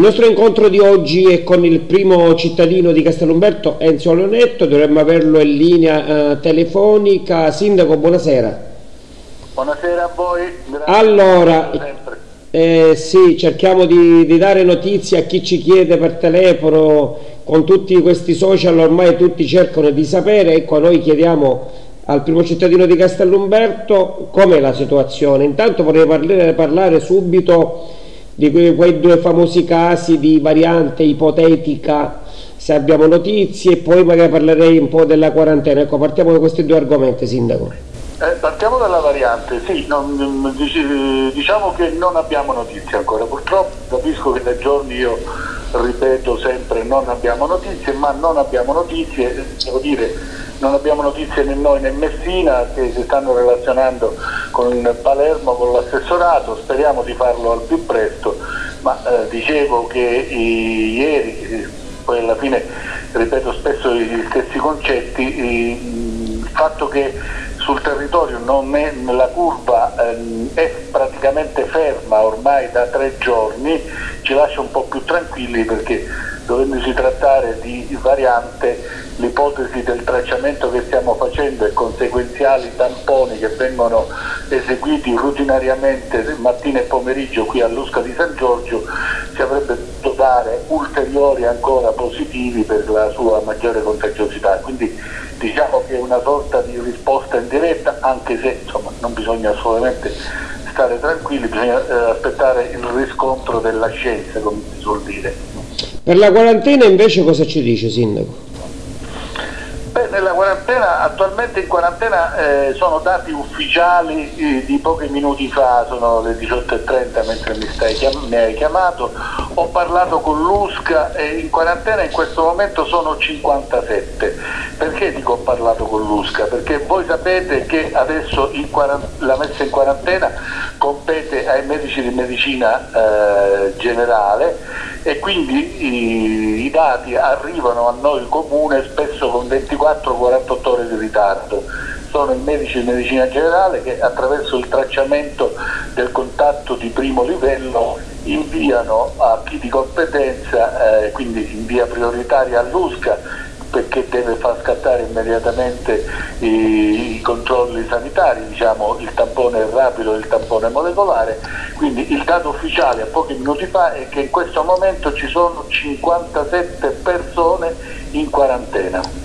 Il nostro incontro di oggi è con il primo cittadino di Castellumberto, Enzio Leonetto, dovremmo averlo in linea eh, telefonica. Sindaco, buonasera. Buonasera a voi. Grazie allora, eh, sì, cerchiamo di, di, dare notizie a chi ci chiede per telefono, con tutti questi social ormai tutti cercano di sapere, ecco noi chiediamo al primo cittadino di Castellumberto com'è la situazione. Intanto vorrei parlare, parlare subito di quei, quei due famosi casi di variante ipotetica se abbiamo notizie e poi magari parlerei un po' della quarantena. Ecco partiamo da questi due argomenti sindaco. Eh, partiamo dalla variante sì, non, diciamo che non abbiamo notizie ancora. Purtroppo capisco che da giorni io ripeto sempre non abbiamo notizie ma non abbiamo notizie devo dire non abbiamo notizie né noi né Messina che si stanno relazionando con Palermo, con l'assessorato, speriamo di farlo al più presto, ma eh, dicevo che i, ieri, poi alla fine ripeto spesso gli stessi concetti, il fatto che sul territorio è, la curva eh, è praticamente ferma ormai da tre giorni ci lascia un po' più tranquilli perché dovendosi trattare di variante l'ipotesi del tracciamento che stiamo facendo e conseguenziali tamponi che vengono eseguiti rutinariamente mattina e pomeriggio qui all'Usca di San Giorgio ci avrebbe dovuto dare ulteriori ancora positivi per la sua maggiore contagiosità. Quindi diciamo che è una sorta di risposta in diretta anche se insomma, non bisogna assolutamente stare tranquilli, bisogna eh, aspettare il riscontro della scienza come si suol dire. Per la quarantena invece cosa ci dice Sindaco? Beh, nella quarantena, attualmente in quarantena eh, sono dati ufficiali eh, di pochi minuti fa, sono le 18.30 mentre mi, stai, mi, hai chiamato, ho parlato con l'USCA e in quarantena in questo momento sono 57. Perché dico ho parlato con l'USCA? Perché voi sapete che adesso la messa in quarantena compete ai medici di medicina eh, generale e quindi i, i, dati arrivano a noi comune spesso con 24-48 ore di ritardo. Sono i medici di medicina generale che attraverso il tracciamento del contatto di primo livello inviano a chi di competenza, eh, quindi in via prioritaria all'USCA, perché deve far scattare immediatamente i, i controlli sanitari, diciamo il tampone rapido e il tampone molecolare, quindi il dato ufficiale a pochi minuti fa è che in questo momento ci sono 57 persone in quarantena.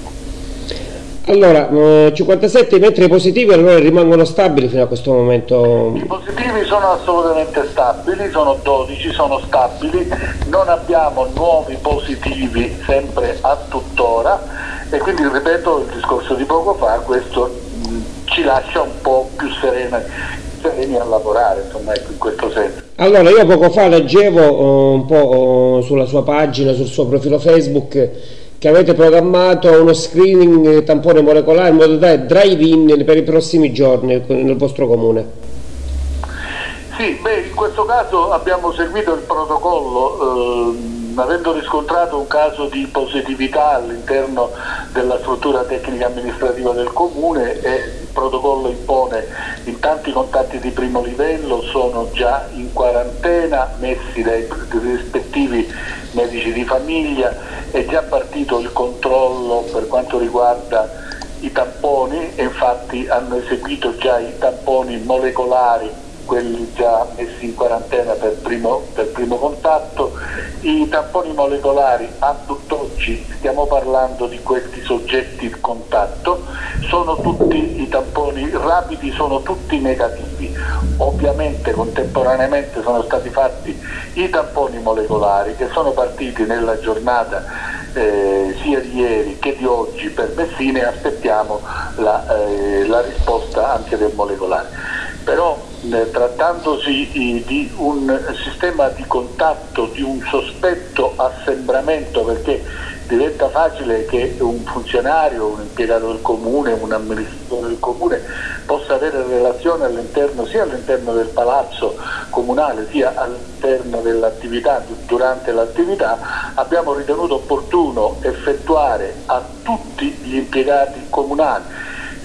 Allora, 57 metri positivi allora rimangono stabili fino a questo momento? I positivi sono assolutamente stabili, sono 12, sono stabili, non abbiamo nuovi positivi sempre a tuttora e quindi ripeto il discorso di poco fa, questo mh, ci lascia un po' più sereni, sereni a lavorare, insomma, ecco, in questo senso. Allora, io poco fa leggevo uh, un po' uh, sulla sua pagina, sul suo profilo Facebook che avete programmato uno screening tampone molecolare in modo da drive-in per i prossimi giorni nel vostro comune. Sì, beh, in questo caso abbiamo seguito il protocollo, eh, avendo riscontrato un caso di positività all'interno della struttura tecnica amministrativa del comune e il protocollo impone in tanti contatti di primo livello, sono già in quarantena, messi dai rispettivi medici di famiglia, è già partito il controllo per quanto riguarda i tamponi e infatti hanno eseguito già i tamponi molecolari quelli già messi in quarantena per primo, per primo contatto, i tamponi molecolari a tutt'oggi, stiamo parlando di questi soggetti di contatto, sono tutti i tamponi rapidi, sono tutti negativi. Ovviamente contemporaneamente sono stati fatti i tamponi molecolari che sono partiti nella giornata eh, sia di ieri che di oggi per Messina e aspettiamo la, eh, la risposta anche del molecolare però eh, trattandosi di un sistema di contatto, di un sospetto assembramento, perché diventa facile che un funzionario, un impiegato del comune, un amministratore del comune possa avere relazione all'interno, sia all'interno del palazzo comunale sia all'interno dell'attività, durante l'attività, abbiamo ritenuto opportuno effettuare a tutti gli impiegati comunali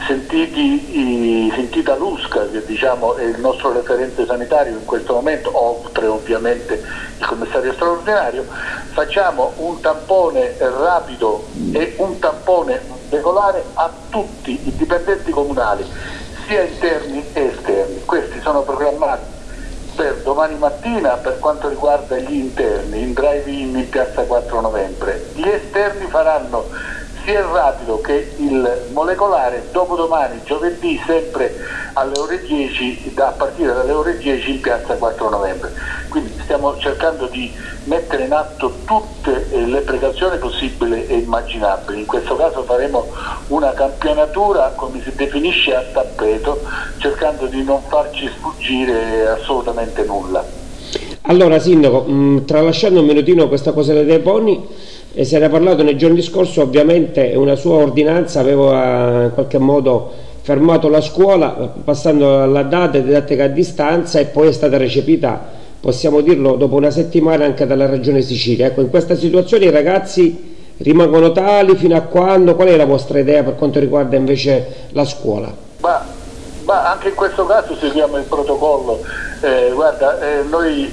sentiti, sentita Lusca, che diciamo, è il nostro referente sanitario in questo momento, oltre ovviamente il commissario straordinario, facciamo un tampone rapido e un tampone regolare a tutti i dipendenti comunali, sia interni che esterni. Questi sono programmati per domani mattina per quanto riguarda gli interni in drive-in in piazza 4 novembre. Gli esterni faranno sia il rapido che il molecolare dopodomani, giovedì, sempre alle ore 10, da, a partire dalle ore 10 in piazza 4 novembre. Quindi stiamo cercando di mettere in atto tutte le precauzioni possibili e immaginabili. In questo caso faremo una campionatura, come si definisce, a tappeto, cercando di non farci sfuggire assolutamente nulla. Allora Sindaco, mh, tralasciando un minutino questa cosa dei deponi, e se ne è parlato nei giorni scorsi, ovviamente una sua ordinanza aveva in qualche modo fermato la scuola passando alla data didattica a distanza e poi è stata recepita, possiamo dirlo, dopo una settimana anche dalla Regione Sicilia. Ecco, in questa situazione i ragazzi rimangono tali fino a quando? Qual è la vostra idea per quanto riguarda invece la scuola? Ma, ma anche in questo caso seguiamo il protocollo. Eh, guarda, eh, noi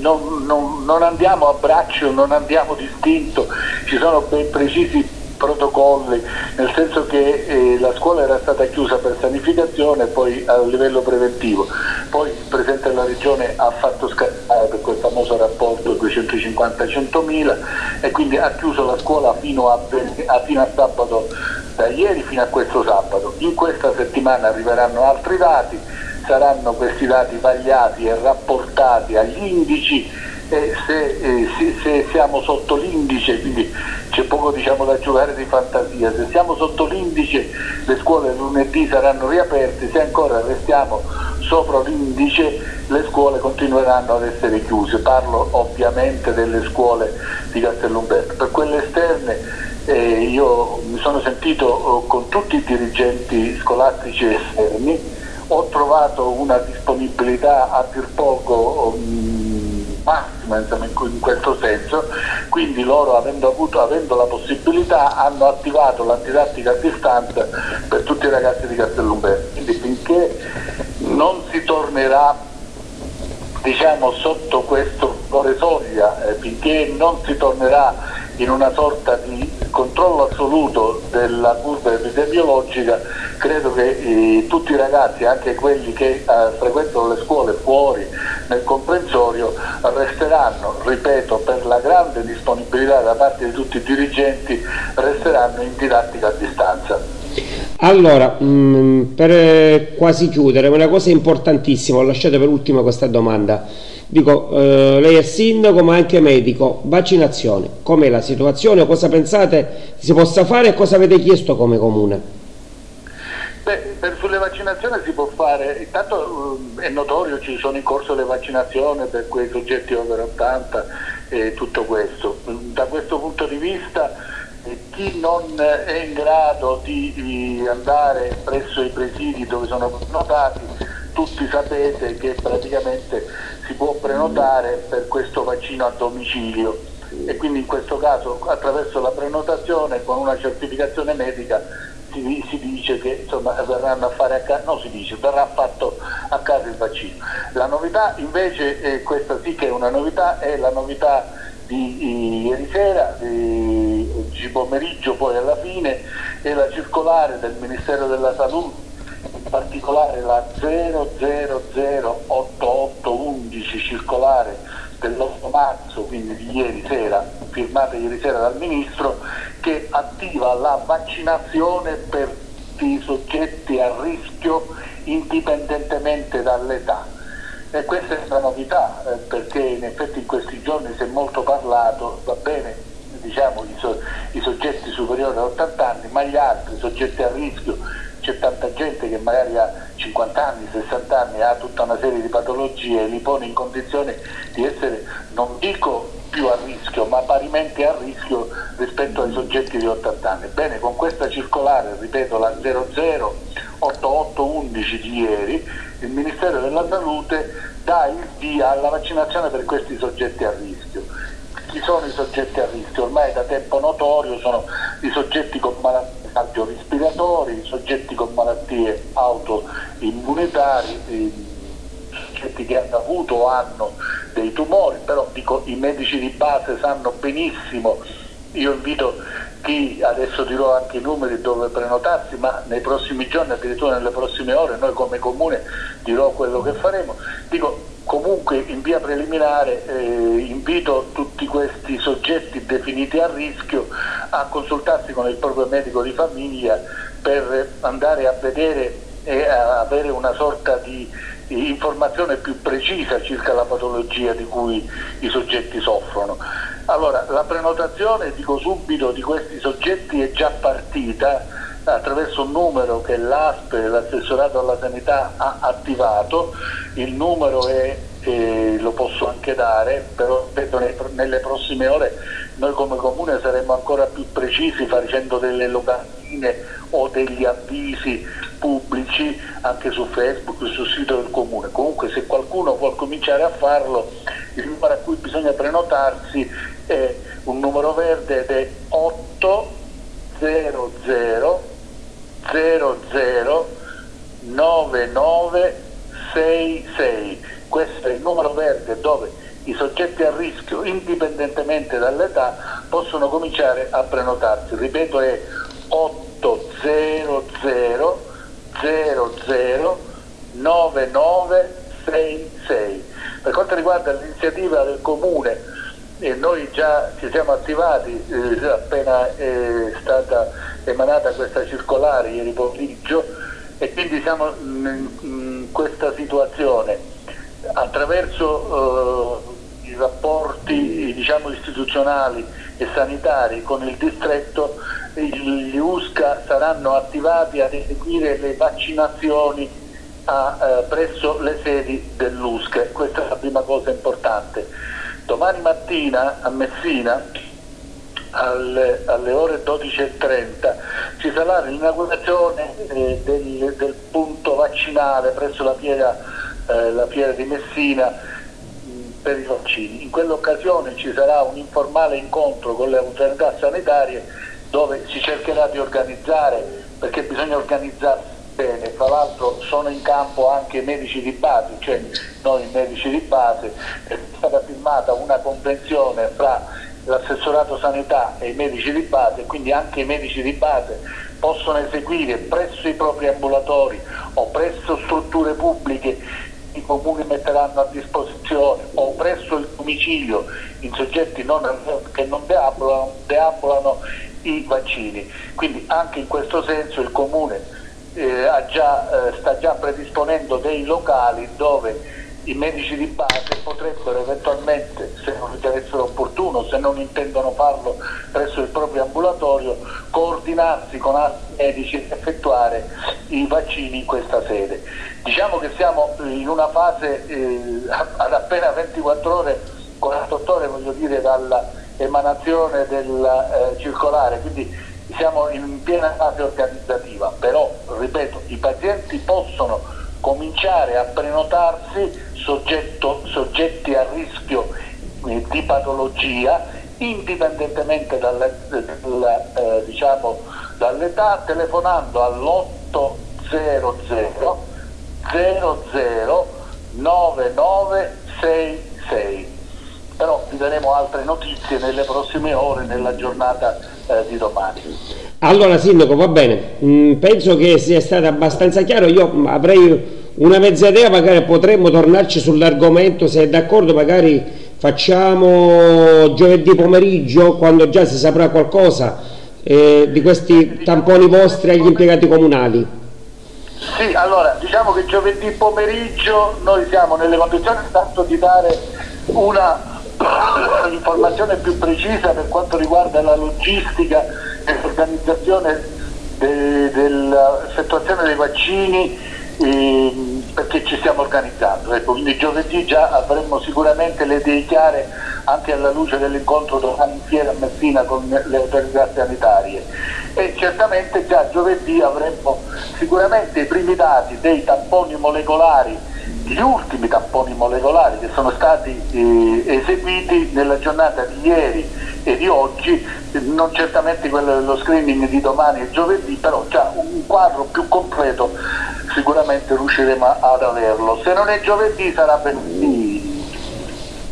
non, non, non, andiamo a braccio, non andiamo distinto, ci sono ben precisi protocolli, nel senso che eh, la scuola era stata chiusa per sanificazione poi a livello preventivo, poi il Presidente della Regione ha fatto scattare per quel famoso rapporto 250-100.000 e quindi ha chiuso la scuola fino a, a, fino a sabato, da ieri fino a questo sabato. In questa settimana arriveranno altri dati, saranno questi dati vagliati e rapportati agli indici e se, eh, se, se siamo sotto l'indice, quindi c'è poco diciamo, da giocare di fantasia, se siamo sotto l'indice le scuole lunedì saranno riaperte, se ancora restiamo sopra l'indice le scuole continueranno ad essere chiuse, parlo ovviamente delle scuole di Castellumberto. Per quelle esterne eh, io mi sono sentito eh, con tutti i dirigenti scolastici esterni, ho trovato una disponibilità a dir poco um, massima insomma, in, in, questo senso, quindi loro avendo, avuto, avendo la possibilità hanno attivato la didattica a distanza per tutti i ragazzi di Castellumberto, quindi finché non si tornerà diciamo, sotto questo valore soglia, eh, finché non si tornerà in una sorta di controllo assoluto della curva epidemiologica, credo che eh, tutti i ragazzi, anche quelli che eh, frequentano le scuole fuori nel comprensorio, resteranno, ripeto, per la grande disponibilità da parte di tutti i dirigenti, resteranno in didattica a distanza. Allora, mh, mm, per eh, quasi chiudere, una cosa importantissima, ho lasciato per ultima questa domanda Dico, eh, lei è sindaco ma anche medico, vaccinazione, com'è la situazione, cosa pensate si possa fare e cosa avete chiesto come comune? Beh, per sulle vaccinazioni si può fare, intanto eh, è notorio ci sono in corso le vaccinazioni per quei soggetti over 80 e tutto questo. Da questo punto di vista eh, chi non è in grado di, di andare presso i presidi dove sono notati tutti sapete che praticamente si può prenotare per questo vaccino a domicilio e quindi in questo caso attraverso la prenotazione con una certificazione medica si, si dice che insomma, verranno a fare a casa, no si dice, verrà fatto a casa il vaccino. La novità invece, eh, questa sì che è una novità, è la novità di ieri sera, di oggi pomeriggio poi alla fine, è la circolare del Ministero della Salute particolare la 008811 circolare dell'8 marzo, quindi di ieri sera, firmata ieri sera dal Ministro, che attiva la vaccinazione per i soggetti a rischio indipendentemente dall'età. E questa è una novità eh, perché in effetti in questi giorni si è molto parlato, va bene, diciamo i, so, i soggetti superiori a 80 anni, ma gli altri soggetti a rischio c'è tanta gente che magari ha 50 anni, 60 anni, ha tutta una serie di patologie e li pone in condizione di essere, non dico più a rischio, ma parimenti a rischio rispetto ai soggetti di 80 anni. Bene, con questa circolare, ripeto, la 008811 di ieri, il Ministero della Salute dà il via alla vaccinazione per questi soggetti a rischio chi sono i soggetti a rischio? Ormai da tempo notorio sono i soggetti con malattie cardiorespiratori, i soggetti con malattie autoimmunitarie, i soggetti che hanno avuto o hanno dei tumori, però dico, i medici di base sanno benissimo, io invito chi adesso dirò anche i numeri dove prenotarsi, ma nei prossimi giorni, addirittura nelle prossime ore, noi come comune dirò quello che faremo. Dico, comunque in via preliminare eh, invito tutti questi soggetti definiti a rischio a consultarsi con il proprio medico di famiglia per andare a vedere e a avere una sorta di informazione più precisa circa la patologia di cui i soggetti soffrono. Allora, la prenotazione, dico subito, di questi soggetti è già partita attraverso un numero che l'ASP, l'assessorato alla sanità, ha attivato, il numero è, eh, lo posso anche dare, però nelle prossime ore noi come comune saremo ancora più precisi facendo delle locandine o degli avvisi pubblici anche su Facebook, sul sito del comune. Comunque se qualcuno vuole cominciare a farlo, il numero a cui bisogna prenotarsi è un numero verde ed è 800 00 9966. Questo è il numero verde dove i soggetti a rischio, indipendentemente dall'età, possono cominciare a prenotarsi. Ripeto, è 800 00 9966. Per quanto riguarda l'iniziativa del comune, eh, noi già ci siamo attivati eh, appena è stata emanata questa circolare ieri pomeriggio e quindi siamo in, in questa situazione attraverso eh, i rapporti diciamo, istituzionali e sanitari con il distretto gli USCA saranno attivati ad eseguire le vaccinazioni a, eh, presso le sedi dell'USCA, questa è la prima cosa importante. Domani mattina a Messina alle, alle ore 12.30 ci sarà l'inaugurazione eh, del, del, punto vaccinale presso la fiera, eh, la fiera di Messina per i vaccini. In quell'occasione ci sarà un informale incontro con le autorità sanitarie dove si cercherà di organizzare, perché bisogna organizzarsi bene, tra l'altro sono in campo anche i medici di base, cioè noi medici di base, è stata firmata una convenzione fra l'assessorato sanità e i medici di base, quindi anche i medici di base possono eseguire presso i propri ambulatori o presso strutture pubbliche i comuni metteranno a disposizione o presso il domicilio in soggetti non, che non deambulano, deambulano i vaccini. Quindi anche in questo senso il Comune eh, già, eh, sta già predisponendo dei locali dove i medici di base potrebbero eventualmente, se non ritenessero opportuno, se non intendono farlo presso il proprio ambulatorio, coordinarsi con altri medici ed effettuare i vaccini in questa sede. Diciamo che siamo in una fase eh, ad appena 24 ore, 48 ore voglio dire dalla emanazione del eh, circolare, quindi siamo in piena fase organizzativa, però ripeto, i pazienti possono cominciare a prenotarsi soggetto, soggetti a rischio eh, di patologia indipendentemente dalla, eh, diciamo, dall'età telefonando all'800 00 9966 però vi daremo altre notizie nelle prossime ore, nella giornata eh, di domani. Allora Sindaco, va bene, mm, penso che sia stato abbastanza chiaro, io avrei una mezza idea, magari potremmo tornarci sull'argomento, se è d'accordo magari facciamo giovedì pomeriggio, quando già si saprà qualcosa eh, di questi tamponi vostri agli impiegati comunali. Sì, allora diciamo che giovedì pomeriggio noi siamo nelle condizioni tanto di dare una informazione più precisa per quanto riguarda la logistica e l'organizzazione de, dell'effettuazione dei vaccini eh, perché ci stiamo organizzando. Ecco, quindi giovedì già avremo sicuramente le idee chiare anche alla luce dell'incontro domani fiera a Messina con le autorità sanitarie e certamente già giovedì avremo sicuramente i primi dati dei tamponi molecolari gli ultimi tamponi molecolari che sono stati eh, eseguiti nella giornata di ieri e di oggi, non certamente quello dello screening di domani e giovedì, però già un quadro più completo sicuramente riusciremo ad averlo. Se non è giovedì sarà venerdì.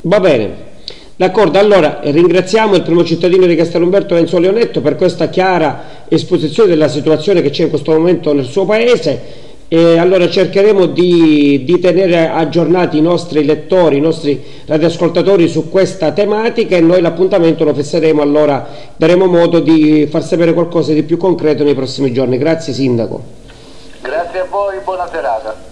Va bene. D'accordo, allora ringraziamo il primo cittadino di Castelumberto Enzo Leonetto per questa chiara esposizione della situazione che c'è in questo momento nel suo paese e allora cercheremo di, di, tenere aggiornati i nostri lettori, i nostri radioascoltatori su questa tematica e noi l'appuntamento lo fesseremo allora daremo modo di far sapere qualcosa di più concreto nei prossimi giorni. Grazie Sindaco. Grazie a voi, buona serata.